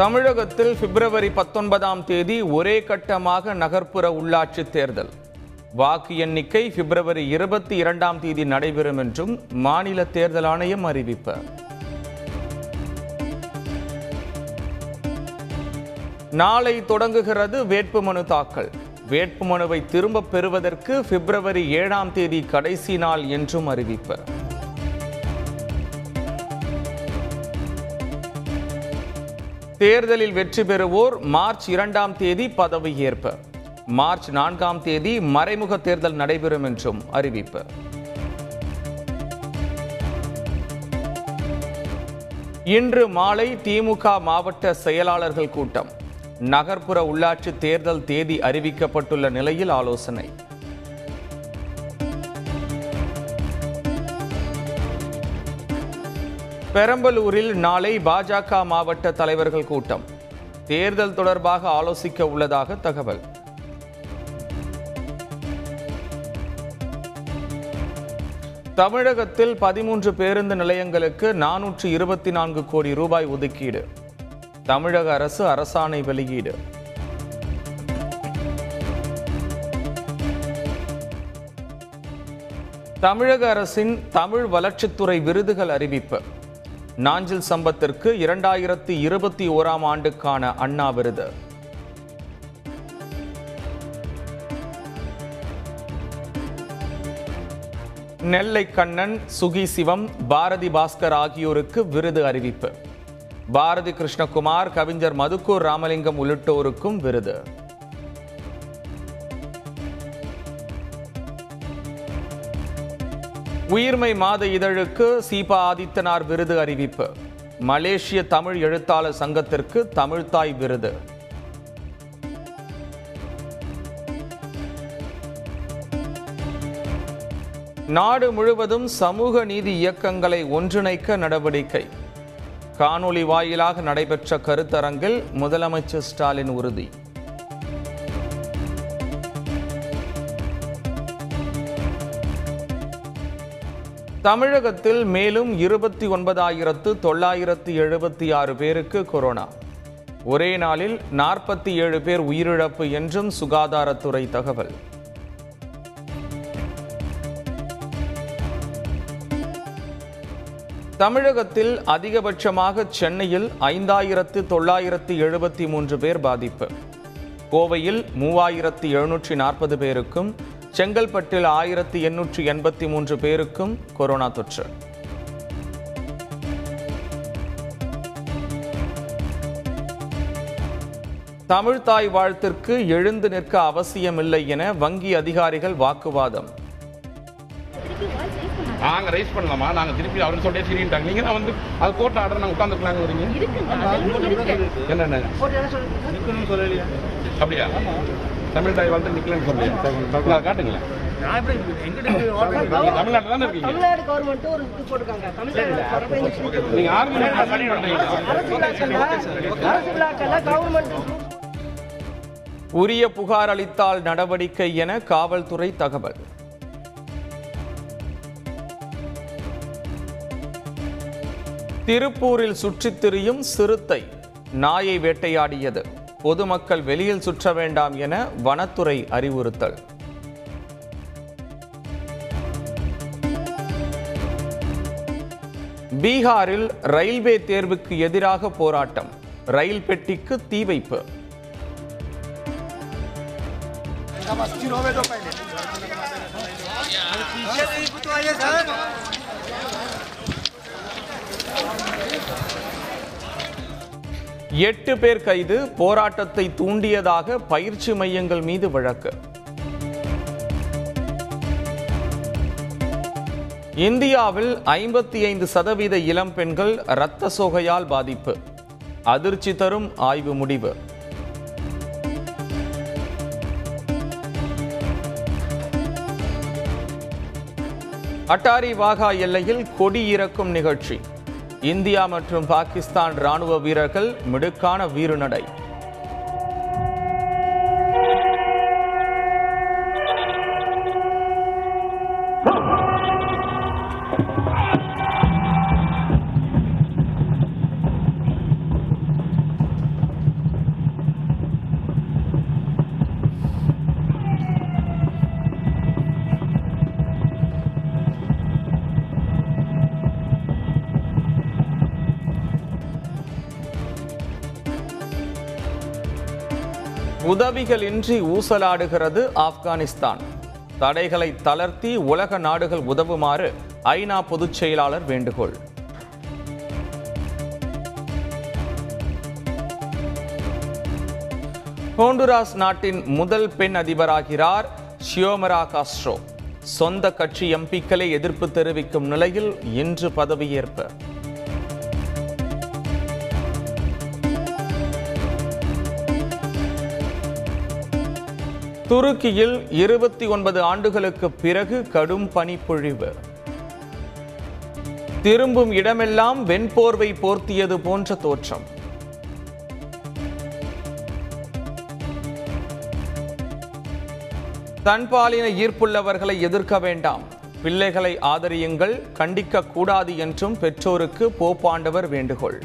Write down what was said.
தமிழகத்தில் பிப்ரவரி பத்தொன்பதாம் தேதி ஒரே கட்டமாக நகர்ப்புற உள்ளாட்சி தேர்தல். வாக்கு எண்ணிக்கை பிப்ரவரி இருபத்தி இரண்டாம் தேதி நடைபெறும் என்றும் மாநில தேர்தல் ஆணையம் அறிவிப்பு. நாளை தொடங்குகிறது வேட்புமனு தாக்கல். வேட்புமனுவை திரும்பப் பெறுவதற்கு பிப்ரவரி ஏழாம் தேதி கடைசி நாள் என்றும் அறிவிப்பு. தேர்தலில் வெற்றி பெறுவோர் மார்ச் இரண்டாம் தேதி பதவியேற்பு மார்ச் நான்காம் தேதி மறைமுக தேர்தல் நடைபெறும் என்றும் அறிவிப்பு. இன்று மாலை திமுக மாவட்ட செயலாளர்கள் கூட்டம். நகர்ப்புற உள்ளாட்சி தேர்தல் தேதி அறிவிக்கப்பட்டுள்ள நிலையில் ஆலோசனை. பெரம்பலூரில் நாளை பாஜக மாவட்ட தலைவர்கள் கூட்டம். தேர்தல் தொடர்பாக ஆலோசிக்க உள்ளதாக தகவல். தமிழகத்தில் பதிமூன்று பேருந்து நிலையங்களுக்கு நானூற்று இருபத்தி நான்கு கோடி ரூபாய் ஒதுக்கீடு. தமிழக அரசு அரசாணை வெளியீடு. தமிழக அரசின் தமிழ் வளர்ச்சித்துறை விருதுகள் அறிவிப்பு. நாஞ்சில் சம்பத்திற்கு இரண்டாயிரத்தி இருபத்தி ஓராம் ஆண்டுக்கான அண்ணா விருது. நெல்லை கண்ணன் சுகி சிவம் பாரதி பாஸ்கர் ஆகியோருக்கு விருது அறிவிப்பு. பாரதி கிருஷ்ணகுமார் கவிஞர் மதுக்கூர் ராமலிங்கம் உள்ளிட்டோருக்கும் விருது. உயிர்மை மாத இதழுக்கு சீபா ஆதித்தனார் விருது அறிவிப்பு. மலேசிய தமிழ் எழுத்தாளர் சங்கத்திற்கு தமிழ்தாய் விருது. நாடு முழுவதும் சமூக நீதி இயக்கங்களை ஒன்றிணைக்க நடவடிக்கை. காணொளி வாயிலாக நடைபெற்ற கருத்தரங்கில் முதலமைச்சர் ஸ்டாலின் உறுதி. தமிழகத்தில் மேலும் இருபத்தி ஒன்பதாயிரத்து தொள்ளாயிரத்து எழுபத்தி ஆறு பேருக்கு கொரோனா. ஒரே நாளில் நாற்பத்தி ஏழு பேர் உயிரிழப்பு என்றும் சுகாதாரத்துறை தகவல். தமிழகத்தில் அதிகபட்சமாக சென்னையில் ஐந்தாயிரத்து தொள்ளாயிரத்து எழுபத்தி மூன்று பேர் பாதிப்பு. கோவையில் மூவாயிரத்து எழுநூற்றி நாற்பது பேருக்கும் செங்கல்பட்டில் ஆயிரத்து எண்ணூற்றி எண்பத்தி மூன்று பேருக்கும் கொரோனா தொற்று. தமிழ்தாய் வாழ்த்திற்கு எழுந்து நிற்க அவசியமில்லை என வங்கி அதிகாரிகள் வாக்குவாதம். நாங்க ரைஸ் பண்ணலாமா? நாங்க திருப்பி அவர் சொல்லிட்டே சரின்ட்டாங்க நீங்க தான் வந்து அது கோர்ட் ஆர்டர் நாங்க உட்காந்துருக்கலாங்க வரீங்க என்னென்ன? அப்படியா? தமிழ் தாய் வாழ்த்து நிக்கலன்னு சொல்லுங்க காட்டுங்களேன். நீங்க தமிழ்நாட்டில் தானே இருக்கீங்க? தமிழ்நாடு கவர்மெண்ட் ஒரு இது போட்டிருக்காங்க. தமிழ்நாடு நீங்க ஆர்மி சரி பண்றீங்க அரசு விழாக்கள்ல அரசு விழாக்கள்ல கவர்மெண்ட் உரிய புகார் அளித்தால் நடவடிக்கை என காவல்துறை தகவல். திருப்பூரில் சுற்றித் திரியும் சிறுத்தை நாயை வேட்டையாடியது. பொதுமக்கள் வெளியில் சுற்ற வேண்டாம் என வனத்துறை அறிவுறுத்தல். பீகாரில் ரயில்வே தேர்வுக்கு எதிராக போராட்டம். ரயில் பெட்டிக்கு தீ வைப்பு. எட்டு பேர் கைது போராட்டத்தை தூண்டியதாக பயிற்சி மையங்கள் மீது வழக்கு. இந்தியாவில் ஐம்பத்தி ஐந்து சதவீத இளம் பெண்கள் இரத்த சோகையால் பாதிப்பு. அதிர்ச்சி தரும் ஆய்வு முடிவு. அட்டாரி வாகா எல்லையில் கொடி இறக்கும் நிகழ்ச்சி. இந்தியா மற்றும் பாகிஸ்தான் ராணுவ வீரர்கள் மிடுக்கான வீறுநடை உதவிகளின்றி ஊசலாடுகிறது ஆப்கானிஸ்தான். தடைகளை தளர்த்தி உலக நாடுகள் உதவுமாறு ஐநா பொதுச் செயலாளர் வேண்டுகோள். ஹோண்டுராஸ் நாட்டின் முதல் பெண் அதிபராகிறார் ஷியோமரா காஸ்ட்ரோ. சொந்த கட்சி எம்பிக்களே எதிர்ப்பு தெரிவிக்கும் நிலையில் இன்று பதவியேற்பு. துருக்கியில் இருபத்தி ஒன்பது ஆண்டுகளுக்கு பிறகு கடும் பனிப்பொழிவு. திரும்பும் இடமெல்லாம் வெண்போர்வை போர்த்தியது போன்ற தோற்றம். தன்பாலின ஈர்ப்புள்ளவர்களை எதிர்க்க வேண்டாம். பிள்ளைகளை ஆதரியுங்கள் கண்டிக்க கூடாது என்றும் பெற்றோருக்கு போப்பாண்டவர் வேண்டுகோள்.